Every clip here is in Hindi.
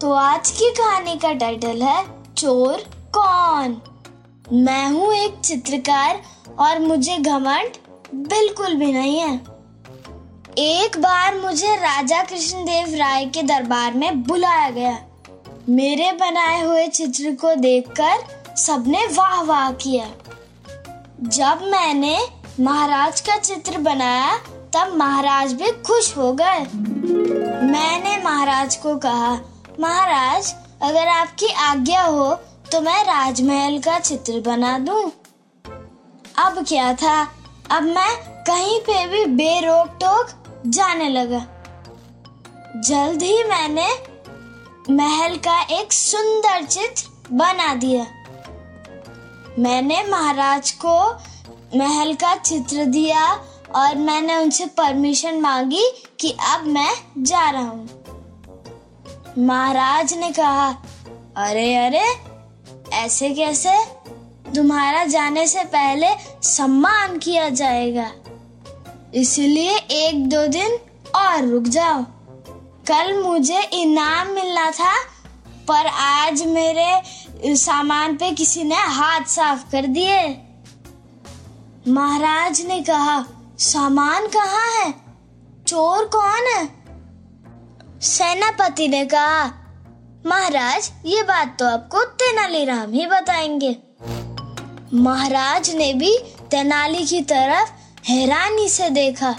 तो आज की कहानी का टाइटल है चोर कौन? मैं हूँ एक चित्रकार और मुझे घमंड बिल्कुल भी नहीं है। एक बार मुझे राजा कृष्णदेव राय के दरबार में बुलाया गया। मेरे बनाए हुए चित्र को देखकर सबने वाह वाह किया। जब मैंने महाराज का चित्र बनाया, तब महाराज भी खुश हो गए। मैंने महाराज को कहा महाराज, अगर आपकी आज्ञा हो तो मैं राजमहल का चित्र बना दूँ। अब क्या था? अब मैं कहीं पे भी बेरोक टोक जाने लगा। जल्द ही मैंने महल का एक सुंदर चित्र बना दिया। मैंने महाराज को महल का चित्र दिया और मैंने उनसे परमिशन मांगी कि अब मैं जा रहा हूँ। महाराज ने कहा, अरे अरे, ऐसे कैसे? तुम्हारा जाने से पहले सम्मान किया जाएगा। इसलिए एक दो दिन और रुक जाओ। कल मुझे इनाम मिलना था, पर आज मेरे सामान पे किसी ने हाथ साफ़ कर दिए। महाराज ने कहा, सामान कहाँ है? चोर कौन है? सेनापति ने कहा, महाराज, ये बात तो आपको तेनालीराम ही बताएँगे। महाराज ने भी तेनाली की तरफ़ हैरानी से देखा।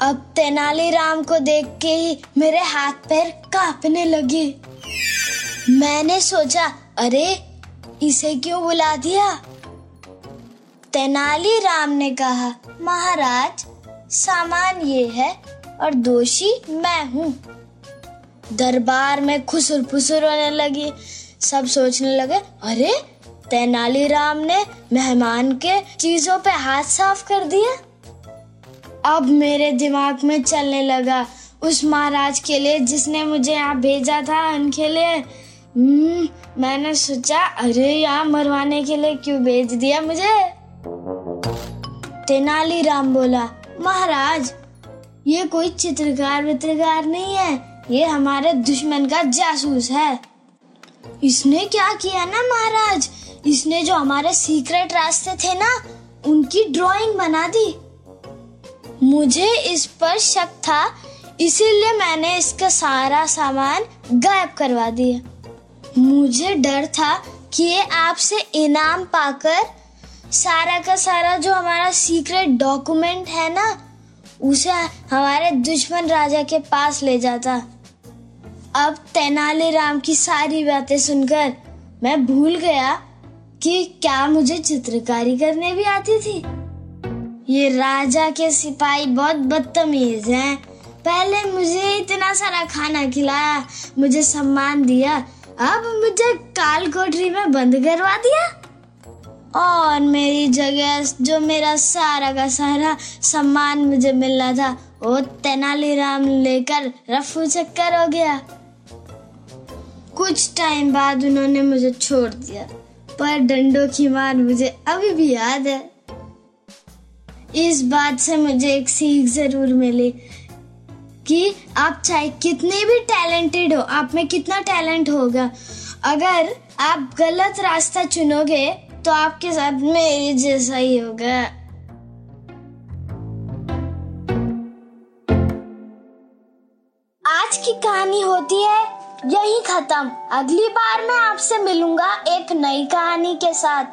अब तेनालीराम को देख के ही मेरे हाथ पैर कांपने लगे। मैंने सोचा, अरे, इसे क्यों बुला दिया? तेनालीराम ने कहा, महाराज, सामान ये है और दोषी मैं हूँ। दरबार में खुसुर फुसुर होने लगी सब सोचने लगे अरे तेनालीराम ने मेहमान के चीज़ों पे हाथ साफ़ कर दिया। अब मेरे दिमाग में चलने लगा उस महाराज के लिए जिसने मुझे यहाँ भेजा था उनके लिए हम्म, मैंने सोचा अरे यहाँ मरवाने के लिए क्यों भेज दिया मुझे? तेनालीराम बोला महाराज ये कोई चित्रकार वित्रकार नहीं है। ये हमारे दुश्मन का जासूस है। इसने क्या किया ना महाराज? इसने जो हमारे सीक्रेट रास्ते थे ना, उनकी ड्राइंग बना दी। मुझे इस पर शक था, इसीलिए मैंने इसका सारा सामान गायब करवा दिया। मुझे डर था कि ये आपसे इनाम पाकर सारा का सारा जो हमारा सीक्रेट डॉक्यूमेंट है ना उसे हमारे दुश्मन राजा के पास ले जाता। अब तेनालीराम की सारी बातें सुनकर मैं भूल गया कि क्या मुझे चित्रकारी करने भी आती थी। ये राजा के सिपाही बहुत बदतमीज हैं। पहले मुझे इतना सारा खाना खिलाया, मुझे सम्मान दिया, अब मुझे काल कोठरी में बंद करवा दिया। और मेरी जगह जो मेरा सारा का सारा सम्मान मुझे मिलना था, वो तेनालीराम लेकर रफू चक्कर हो गया। कुछ टाइम बाद उन्होंने मुझे छोड़ दिया, पर डंडों की मार मुझे अभी भी याद है। इस बात से मुझे एक सीख ज़रूर मिली कि आप चाहे कितने भी टैलेंटेड हो, आप में कितना टैलेंट होगा, अगर आप गलत रास्ता चुनोगे तो आपके साथ मेरे जैसा ही होगा। आज की कहानी होती है यही खत्म। अगली बार मैं आपसे मिलूँगा एक नई कहानी के साथ।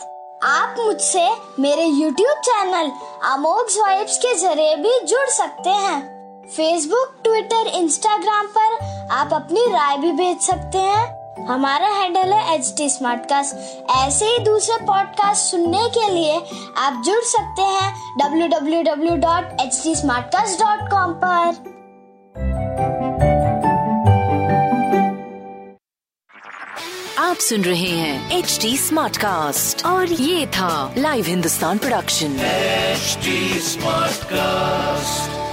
आप मुझसे मेरे YouTube चैनल अमोघ वाइब्स के ज़रिए भी जुड़ सकते हैं। फेसबुक ट्विटर इंस्टाग्राम पर आप अपनी राय भी भेज सकते हैं। हमारा हैंडल है एच टी ऐसे ही दूसरे पॉडकास्ट सुनने के लिए आप जुड़ सकते हैं www.htsmartcast.com पर। आप सुन रहे हैं एच डी स्मार्ट कास्ट और ये था live Hindustan production smart cast